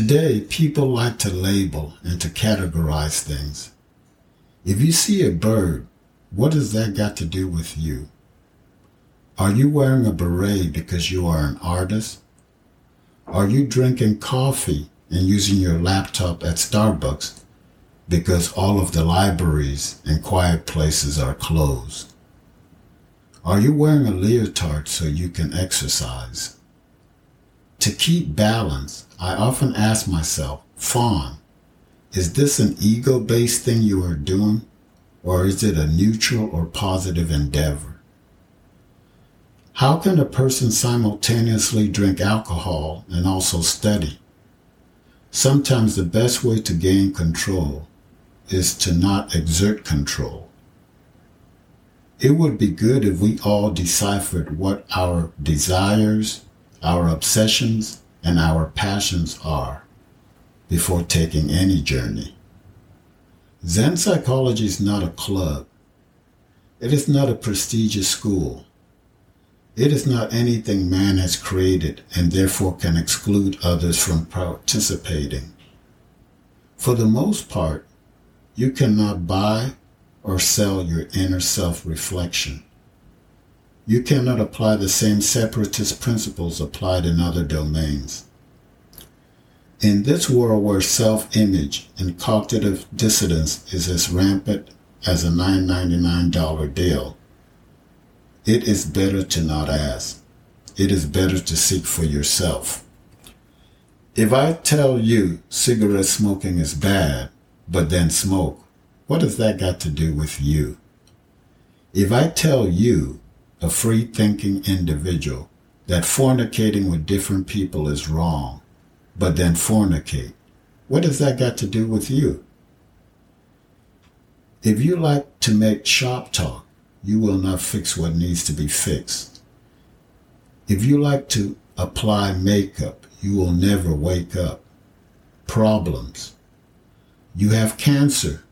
Today, people like to label and to categorize things. If you see a bird, what has that got to do with you? Are you wearing a beret because you are an artist? Are you drinking coffee and using your laptop at Starbucks because all of the libraries and quiet places are closed? Are you wearing a leotard so you can exercise? To keep balance, I often ask myself, Fawn, is this an ego based thing you are doing, or is it a neutral or positive endeavor? How can a person simultaneously drink alcohol and also study? Sometimes the best way to gain control is to not exert control. It would be good if we all deciphered what our desires, our obsessions, and our passions are before taking any journey. Zen psychology is not a club. It is not a prestigious school. It is not anything man has created and therefore can exclude others from participating. For the most part, you cannot buy or sell your inner self reflection. You cannot apply the same separatist principles applied in other domains. In this world where self image and cognitive dissonance is as rampant as a $9.99 deal, it is better to not ask. It is better to seek for yourself. If I tell you cigarette smoking is bad, but then smoke, what has that got to do with you? If I tell you, a free thinking individual, that fornicating with different people is wrong, but then fornicate, what has that got to do with you? If you like to make shop talk, you will not fix what needs to be fixed. If you like to apply makeup, you will never wake up. Problems. You have cancer.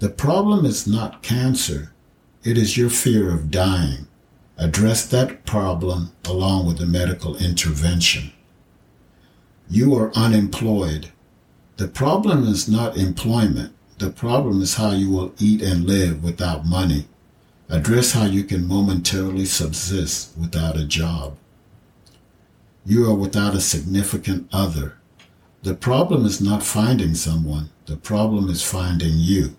The problem is not cancer. It is your fear of dying. Address that problem along with the medical intervention. You are unemployed. The problem is not employment. The problem is how you will eat and live without money. Address how you can momentarily subsist without a job. You are without a significant other. The problem is not finding someone. The problem is finding you.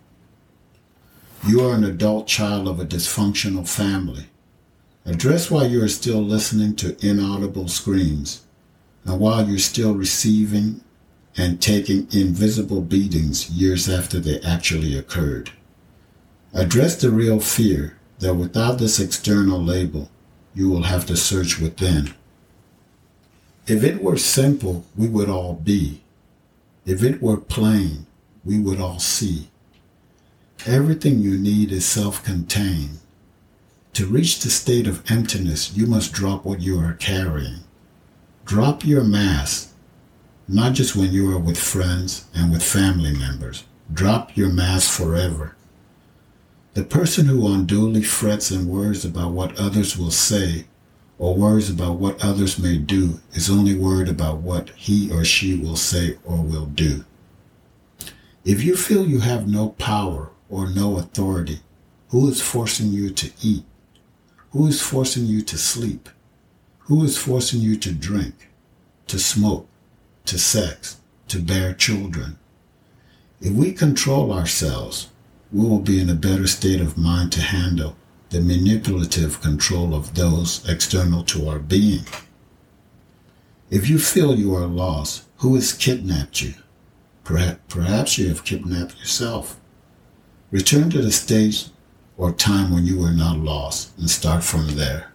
You are an adult child of a dysfunctional family. Address while you are still listening to inaudible screams and while you're still receiving and taking invisible beatings years after they actually occurred. Address the real fear that without this external label, you will have to search within. If it were simple, we would all be. If it were plain, we would all see. Everything you need is self-contained. To reach the state of emptiness, you must drop what you are carrying. Drop your mask, not just when you are with friends and with family members. Drop your mask forever. The person who unduly frets and worries about what others will say or worries about what others may do is only worried about what he or she will say or will do. If you feel you have no power or no authority, who is forcing you to eat? Who is forcing you to sleep? Who is forcing you to drink, to smoke, to sex, to bear children? If we control ourselves, we will be in a better state of mind to handle the manipulative control of those external to our being. If you feel you are lost, who has kidnapped you? Perhaps you have kidnapped yourself. Return to the stage or time when you were not lost and start from there.